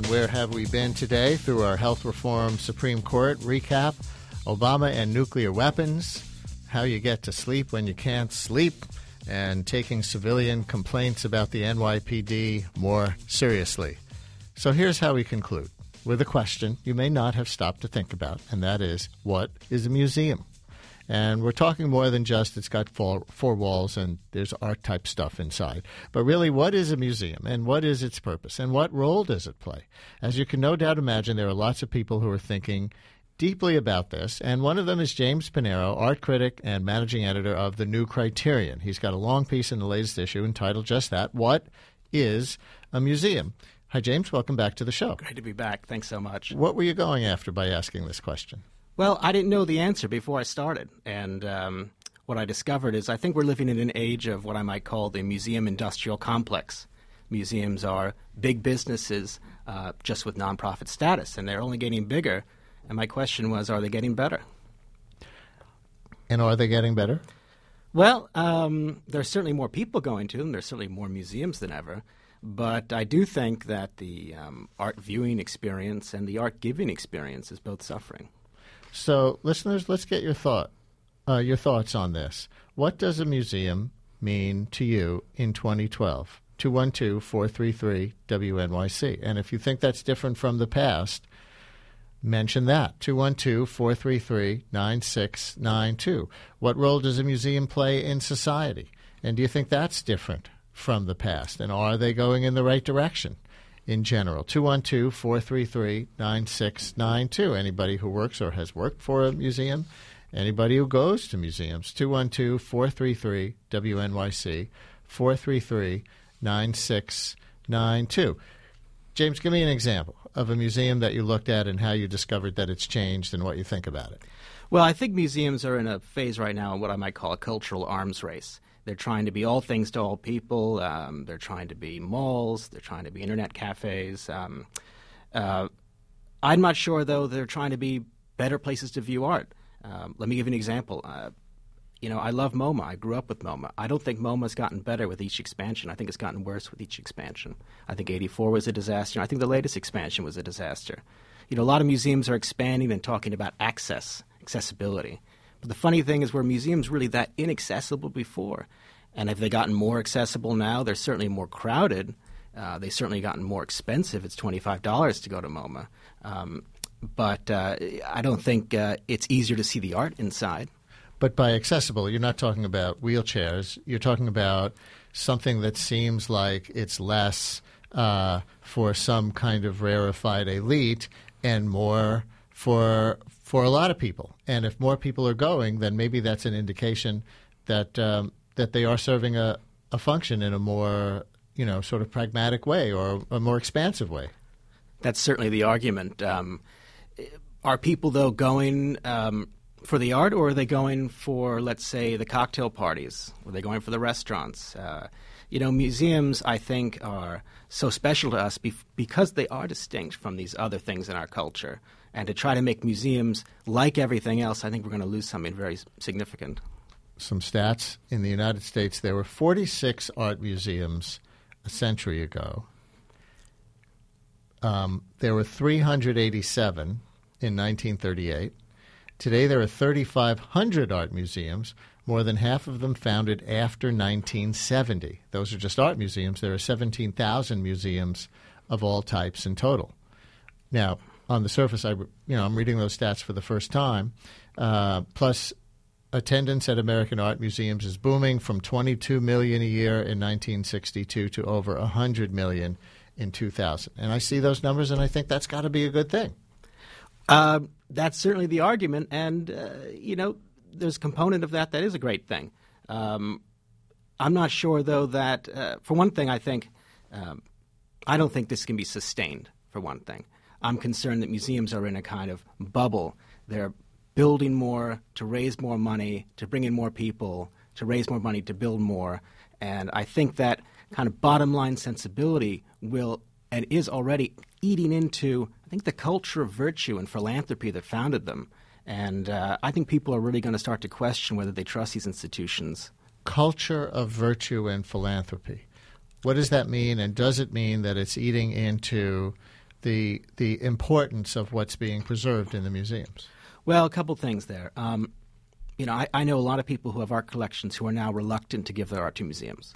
And where have we been today through our health reform Supreme Court recap? Obama and nuclear weapons, how you get to sleep when you can't sleep, and taking civilian complaints about the NYPD more seriously. So here's how we conclude with a question you may not have stopped to think about, and that is what is a museum? And we're talking more than just it's got four, four, walls and there's art type stuff inside. But really, what is a museum and what is its purpose and what role does it play? As you can no doubt imagine, there are lots of people who are thinking deeply about this. And one of them is James Panero, art critic and managing editor of The New Criterion. He's got a long piece in the latest issue entitled just that What is a Museum? Hi, James. Welcome back to the show. Great to be back. Thanks so much. What were you going after by asking this question? Well, I didn't know the answer before I started. And um, what I discovered is I think we're living in an age of what I might call the museum industrial complex. Museums are big businesses uh, just with nonprofit status, and they're only getting bigger. And my question was, are they getting better? And are they getting better? Well, um, there's certainly more people going to them. There's certainly more museums than ever. But I do think that the um, art viewing experience and the art giving experience is both suffering. So, listeners, let's get your thought, uh, your thoughts on this. What does a museum mean to you in 2012? 212-433-WNYC. And if you think that's different from the past, mention that. 212-433-9692. What role does a museum play in society? And do you think that's different from the past? And are they going in the right direction? In general. 212 433 9692. Anybody who works or has worked for a museum, anybody who goes to museums. 212 433 WNYC 433 9692. James, give me an example of a museum that you looked at and how you discovered that it's changed and what you think about it. Well, I think museums are in a phase right now in what I might call a cultural arms race. They're trying to be all things to all people. Um, they're trying to be malls. They're trying to be internet cafes. Um, uh, I'm not sure, though, they're trying to be better places to view art. Um, let me give you an example. Uh, you know, I love MoMA. I grew up with MoMA. I don't think MoMA's gotten better with each expansion. I think it's gotten worse with each expansion. I think 84 was a disaster. I think the latest expansion was a disaster. You know, a lot of museums are expanding and talking about access, accessibility. But the funny thing is, were museums really that inaccessible before? And have they gotten more accessible now? They're certainly more crowded. Uh, they've certainly gotten more expensive. It's $25 to go to MoMA. Um, but uh, I don't think uh, it's easier to see the art inside. But by accessible, you're not talking about wheelchairs. You're talking about something that seems like it's less uh, for some kind of rarefied elite and more for for a lot of people. And if more people are going, then maybe that's an indication that um, that they are serving a, a function in a more you know sort of pragmatic way or a more expansive way. That's certainly the argument. Um, are people though going um, for the art, or are they going for, let's say, the cocktail parties? Are they going for the restaurants? Uh, you know, museums, I think, are so special to us be- because they are distinct from these other things in our culture and to try to make museums like everything else, I think we're going to lose something very significant. Some stats in the United States there were 46 art museums a century ago. Um, there were 387 in 1938. Today there are 3,500 art museums, more than half of them founded after 1970. Those are just art museums. There are 17,000 museums of all types in total. Now, on the surface, I you know I'm reading those stats for the first time. Uh, plus, attendance at American art museums is booming from 22 million a year in 1962 to over 100 million in 2000. And I see those numbers, and I think that's got to be a good thing. Uh, that's certainly the argument, and uh, you know, there's a component of that that is a great thing. Um, I'm not sure, though, that uh, for one thing, I think um, I don't think this can be sustained. For one thing, I'm concerned that museums are in a kind of bubble. They're building more to raise more money, to bring in more people, to raise more money to build more. And I think that kind of bottom line sensibility will and is already eating into, I think, the culture of virtue and philanthropy that founded them. And uh, I think people are really going to start to question whether they trust these institutions. Culture of virtue and philanthropy. What does that mean? And does it mean that it's eating into the the importance of what's being preserved in the museums? Well, a couple things there. Um, you know, I, I know a lot of people who have art collections who are now reluctant to give their art to museums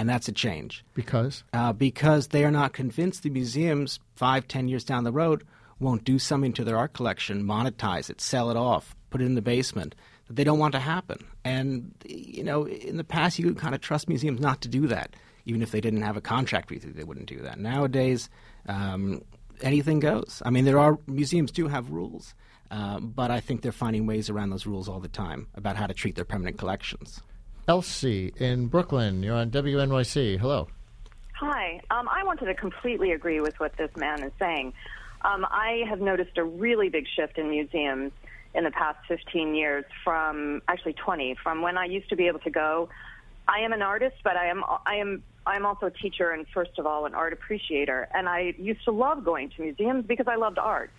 and that's a change. Because? Uh, because they are not convinced the museums, five, ten years down the road, won't do something to their art collection, monetize it, sell it off, put it in the basement. That they don't want to happen. And, you know, in the past, you kind of trust museums not to do that. Even if they didn't have a contract with you, they wouldn't do that. Nowadays, um, anything goes. I mean, there are museums do have rules, uh, but I think they're finding ways around those rules all the time about how to treat their permanent collections. Elsie in Brooklyn. You're on WNYC. Hello. Hi. Um, I wanted to completely agree with what this man is saying. Um, I have noticed a really big shift in museums in the past 15 years from actually 20 from when I used to be able to go. I am an artist, but I am I am I'm also a teacher and first of all an art appreciator. And I used to love going to museums because I loved art.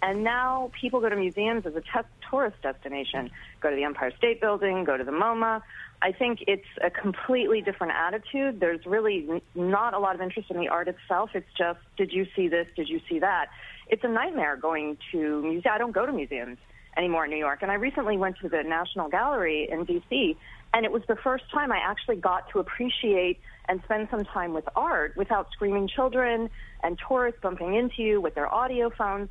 And now people go to museums as a t- tourist destination. Go to the Empire State Building, go to the MoMA. I think it's a completely different attitude. There's really not a lot of interest in the art itself. It's just, did you see this? Did you see that? It's a nightmare going to museums. I don't go to museums anymore in New York. And I recently went to the National Gallery in D.C., and it was the first time I actually got to appreciate and spend some time with art without screaming children and tourists bumping into you with their audio phones.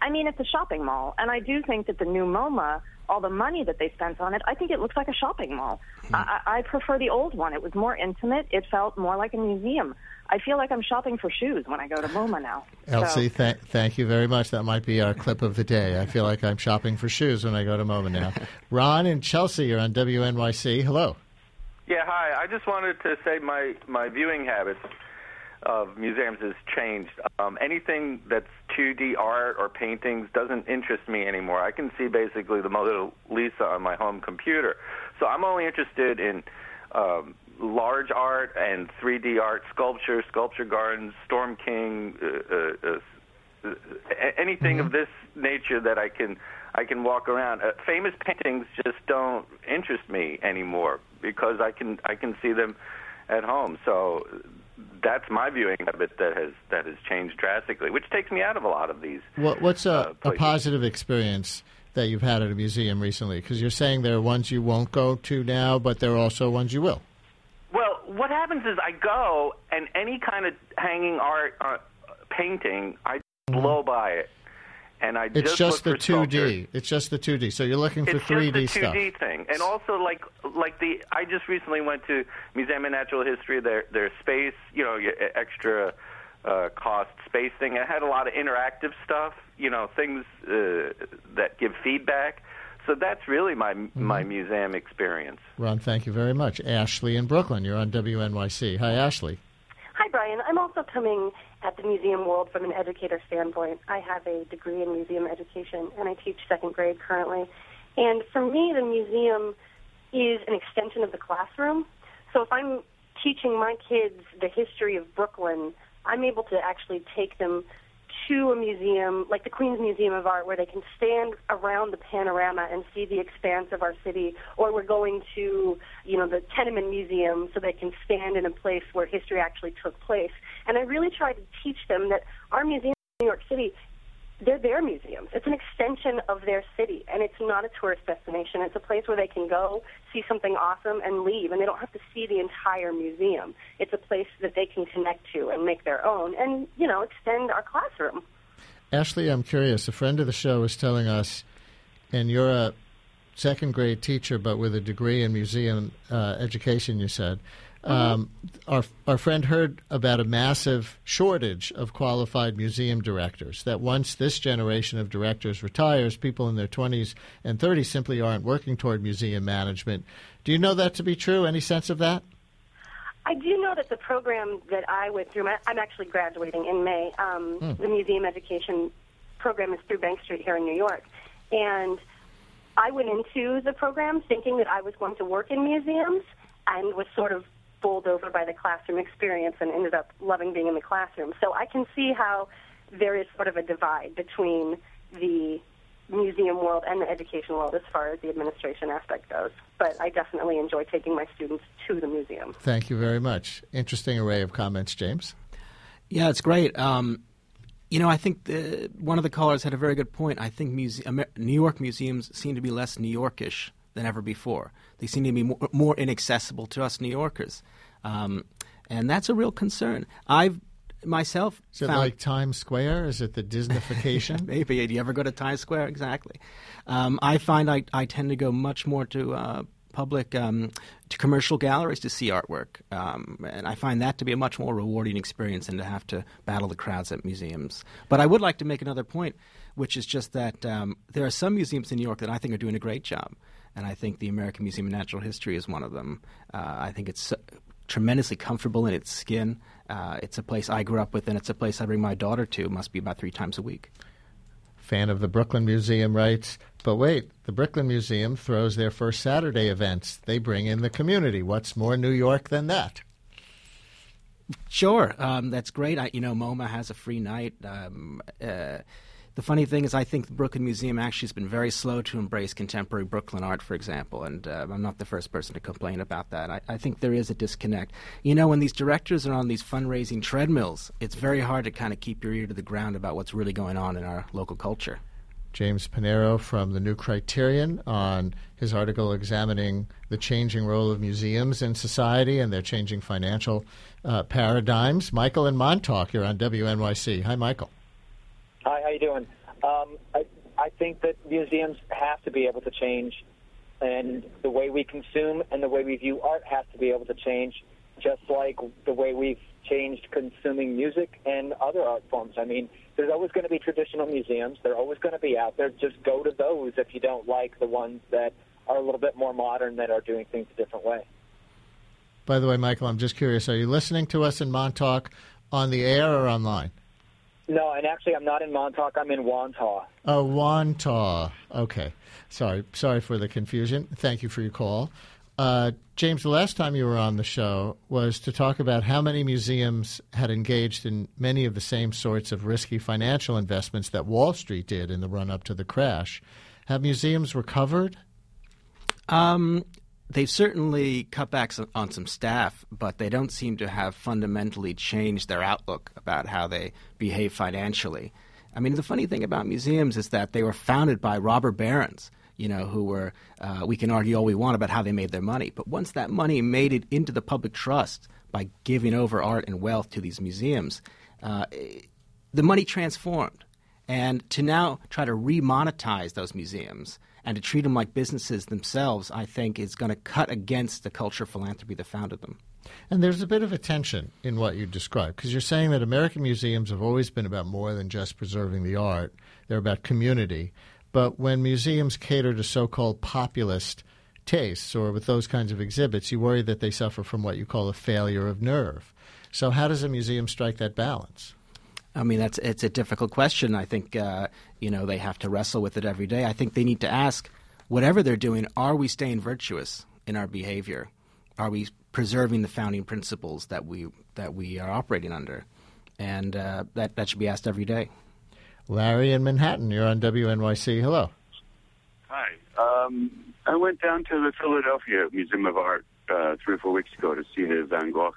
I mean, it's a shopping mall. And I do think that the new MoMA all the money that they spent on it, I think it looks like a shopping mall. Mm-hmm. I, I prefer the old one. It was more intimate. It felt more like a museum. I feel like I'm shopping for shoes when I go to MoMA now. Elsie, so. th- thank you very much. That might be our clip of the day. I feel like I'm shopping for shoes when I go to MoMA now. Ron and Chelsea are on WNYC. Hello. Yeah, hi. I just wanted to say my, my viewing habits of museums has changed. Um, anything that's 2D art or paintings doesn't interest me anymore. I can see basically the Mona Lisa on my home computer. So I'm only interested in um, large art and 3D art, sculpture, sculpture gardens, Storm King, uh, uh, uh, anything mm-hmm. of this nature that I can I can walk around. Uh, famous paintings just don't interest me anymore because I can I can see them at home. So that's my viewing habit that has that has changed drastically, which takes me out of a lot of these. What, what's a, uh, a positive experience that you've had at a museum recently? Because you're saying there are ones you won't go to now, but there are also ones you will. What happens is I go, and any kind of hanging art, uh, painting, I mm-hmm. blow by it and I it's just, just the two D. It's just the two D. So you're looking for three D stuff. It's just the two D thing, and also like like the I just recently went to Museum of Natural History. Their their space, you know, extra uh, cost space thing. It had a lot of interactive stuff. You know, things uh, that give feedback. So that's really my mm-hmm. my museum experience. Ron, thank you very much. Ashley in Brooklyn, you're on WNYC. Hi, Ashley. Hi, Brian. I'm also coming at the museum world from an educator standpoint. I have a degree in museum education, and I teach second grade currently. And for me, the museum is an extension of the classroom. So if I'm teaching my kids the history of Brooklyn, I'm able to actually take them to a museum like the Queens Museum of Art where they can stand around the panorama and see the expanse of our city or we're going to you know the Tenement Museum so they can stand in a place where history actually took place. And I really try to teach them that our museum in New York City they're their museums. It's an extension of their city, and it's not a tourist destination. It's a place where they can go, see something awesome, and leave, and they don't have to see the entire museum. It's a place that they can connect to and make their own, and you know, extend our classroom. Ashley, I'm curious. A friend of the show was telling us, and you're a second grade teacher, but with a degree in museum uh, education. You said um, our, our friend heard about a massive shortage of qualified museum directors. That once this generation of directors retires, people in their 20s and 30s simply aren't working toward museum management. Do you know that to be true? Any sense of that? I do know that the program that I went through, I'm actually graduating in May. Um, hmm. The museum education program is through Bank Street here in New York. And I went into the program thinking that I was going to work in museums and was sort of bowled over by the classroom experience and ended up loving being in the classroom. So I can see how there is sort of a divide between the museum world and the education world as far as the administration aspect goes. But I definitely enjoy taking my students to the museum. Thank you very much. Interesting array of comments, James. Yeah, it's great. Um, You know, I think the, one of the callers had a very good point. I think muse- New York museums seem to be less New Yorkish than ever before. They seem to be more, more inaccessible to us New Yorkers, um, and that's a real concern. I've myself is it found, like Times Square? Is it the Disneyfication? maybe. Do you ever go to Times Square? Exactly. Um, I find I, I tend to go much more to uh, public um, to commercial galleries to see artwork, um, and I find that to be a much more rewarding experience than to have to battle the crowds at museums. But I would like to make another point, which is just that um, there are some museums in New York that I think are doing a great job, and I think the American Museum of Natural History is one of them. Uh, I think it's tremendously comfortable in its skin. Uh, it's a place I grew up with, and it's a place I bring my daughter to. Must be about three times a week fan of the Brooklyn Museum writes, but wait, the Brooklyn Museum throws their first Saturday events. They bring in the community. What's more New York than that? Sure, um, that's great. I, you know, MoMA has a free night. Um, uh, the funny thing is, I think the Brooklyn Museum actually has been very slow to embrace contemporary Brooklyn art, for example, and uh, I'm not the first person to complain about that. I, I, think there is a disconnect. You know, when these directors are on these fundraising treadmills, it's very hard to kind of keep your ear to the ground about what's really going on in our local culture. James Panero from the New Criterion on his article examining the changing role of museums in society and their changing financial uh, paradigms. Michael and Montauk, you're on WNYC. Hi, Michael. Hi, how you doing? Um, I, I think that museums have to be able to change, and the way we consume and the way we view art has to be able to change, just like the way we've changed consuming music and other art forms. I mean, there's always going to be traditional museums. They're always going to be out there. Just go to those if you don't like the ones that are a little bit more modern that are doing things a different way. By the way, Michael, I'm just curious. Are you listening to us in Montauk on the air or online? No, and actually, I'm not in Montauk. I'm in Wantagh. Oh, Wantagh. Okay. Sorry. Sorry for the confusion. Thank you for your call. Uh, James, the last time you were on the show was to talk about how many museums had engaged in many of the same sorts of risky financial investments that Wall Street did in the run up to the crash. Have museums recovered? Um, they've certainly cut back on some staff, but they don't seem to have fundamentally changed their outlook about how they behave financially. I mean, the funny thing about museums is that they were founded by robber barons, you know, who were, uh, we can argue all we want about how they made their money, but once that money made it into the public trust by giving over art and wealth to these museums, uh, the money transformed. And to now try to remonetize those museums and to treat them like businesses themselves, I think, is going to cut against the culture of philanthropy that founded them. And there's a bit of a tension in what you describe because you're saying that American museums have always been about more than just preserving the art, they're about community. But when museums cater to so called populist tastes or with those kinds of exhibits, you worry that they suffer from what you call a failure of nerve. So, how does a museum strike that balance? I mean, that's it's a difficult question. I think uh, you know they have to wrestle with it every day. I think they need to ask, whatever they're doing, are we staying virtuous in our behavior? Are we preserving the founding principles that we that we are operating under? And uh, that that should be asked every day. Larry in Manhattan, you're on WNYC. Hello. Hi. Um, I went down to the Philadelphia Museum of Art uh, three or four weeks ago to see the Van Gogh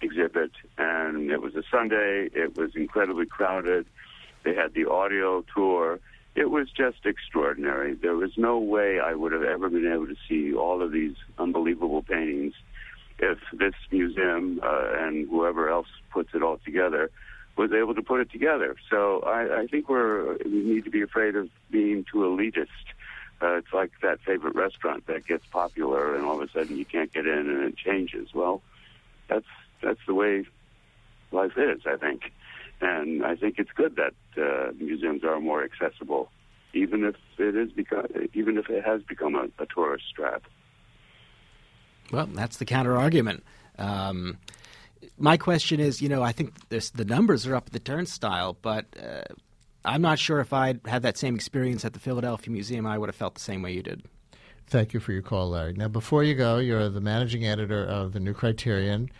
exhibit, and it was a Sunday. It was incredibly crowded. They had the audio tour. It was just extraordinary. There was no way I would have ever been able to see all of these unbelievable paintings if this museum uh, and whoever else puts it all together was able to put it together. So I, I think we're we need to be afraid of being too elitist uh, it's like that favorite restaurant that gets popular, and all of a sudden you can't get in, and it changes. Well, that's that's the way life is, I think, and I think it's good that uh, museums are more accessible, even if it is become, even if it has become a, a tourist trap. Well, that's the counter argument. Um, my question is, you know, I think this, the numbers are up at the turnstile, but uh, I'm not sure if I'd had that same experience at the Philadelphia Museum, I would have felt the same way you did. Thank you for your call, Larry. Now, before you go, you're the managing editor of the New Criterion,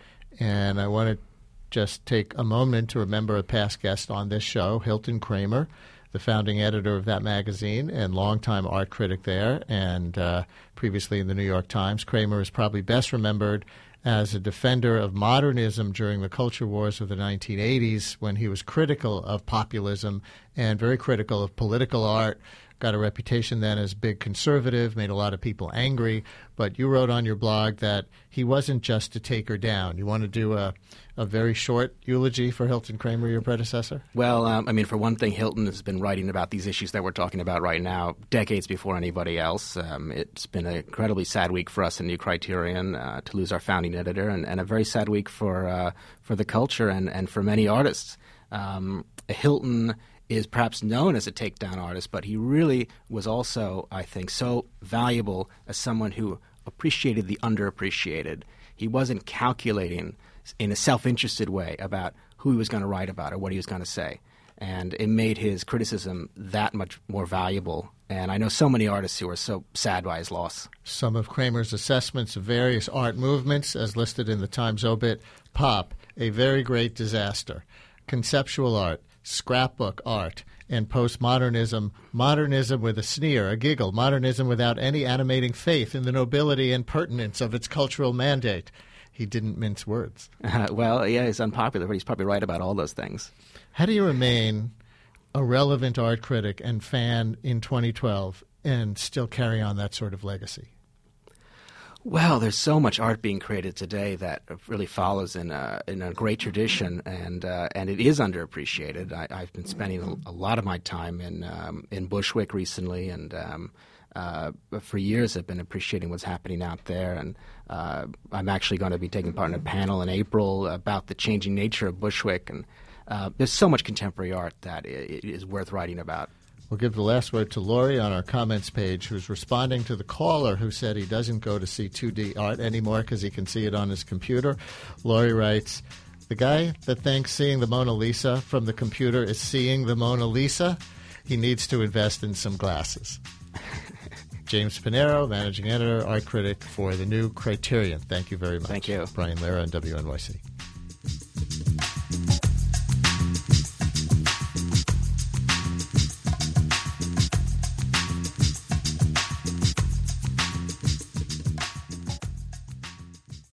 and I want to just take a moment to remember a past guest on this show, Hilton Kramer, the founding editor of that magazine and longtime art critic there, and uh, previously in the New York Times. Kramer is probably best remembered as a defender of modernism during the culture wars of the 1980s when he was critical of populism and very critical of political art got a reputation then as big conservative, made a lot of people angry. But you wrote on your blog that he wasn't just to take her down. You want to do a, a very short eulogy for Hilton Kramer, your predecessor? Well, um, I mean, for one thing, Hilton has been writing about these issues that we're talking about right now decades before anybody else. Um, it's been an incredibly sad week for us in New Criterion uh, to lose our founding editor, and, and, a very sad week for uh, for the culture and, and for many artists. Um, Hilton is perhaps known as a takedown artist, but he really was also, I think, so valuable as someone who appreciated the underappreciated. He wasn't calculating in a self interested way about who he was going to write about or what he was going to say. And it made his criticism that much more valuable. And I know so many artists who are so sad by his loss. Some of Kramer's assessments of various art movements, as listed in the Times obit pop, a very great disaster. Conceptual art, scrapbook art and postmodernism, modernism with a sneer, a giggle, modernism without any animating faith in the nobility and pertinence of its cultural mandate. He didn't mince words. Uh, well, yeah, he's unpopular, but he's probably right about all those things. How do you remain a relevant art critic and fan in 2012 and still carry on that sort of legacy? Well, there's so much art being created today that really follows in a, in a great tradition, and uh, and it is underappreciated. I, have been spending a, lot of my time in um, in Bushwick recently, and um, uh, for years I've been appreciating what's happening out there. And uh, I'm actually going to be taking part in a panel in April about the changing nature of Bushwick, and uh, there's so much contemporary art that is worth writing about. We'll give the last word to Laurie on our comments page, who's responding to the caller who said he doesn't go to see 2D art anymore because he can see it on his computer. Laurie writes, The guy that thinks seeing the Mona Lisa from the computer is seeing the Mona Lisa, he needs to invest in some glasses. James Panero, managing editor, art critic for the new Criterion. Thank you very much. Thank you. Brian Lehrer on WNYC.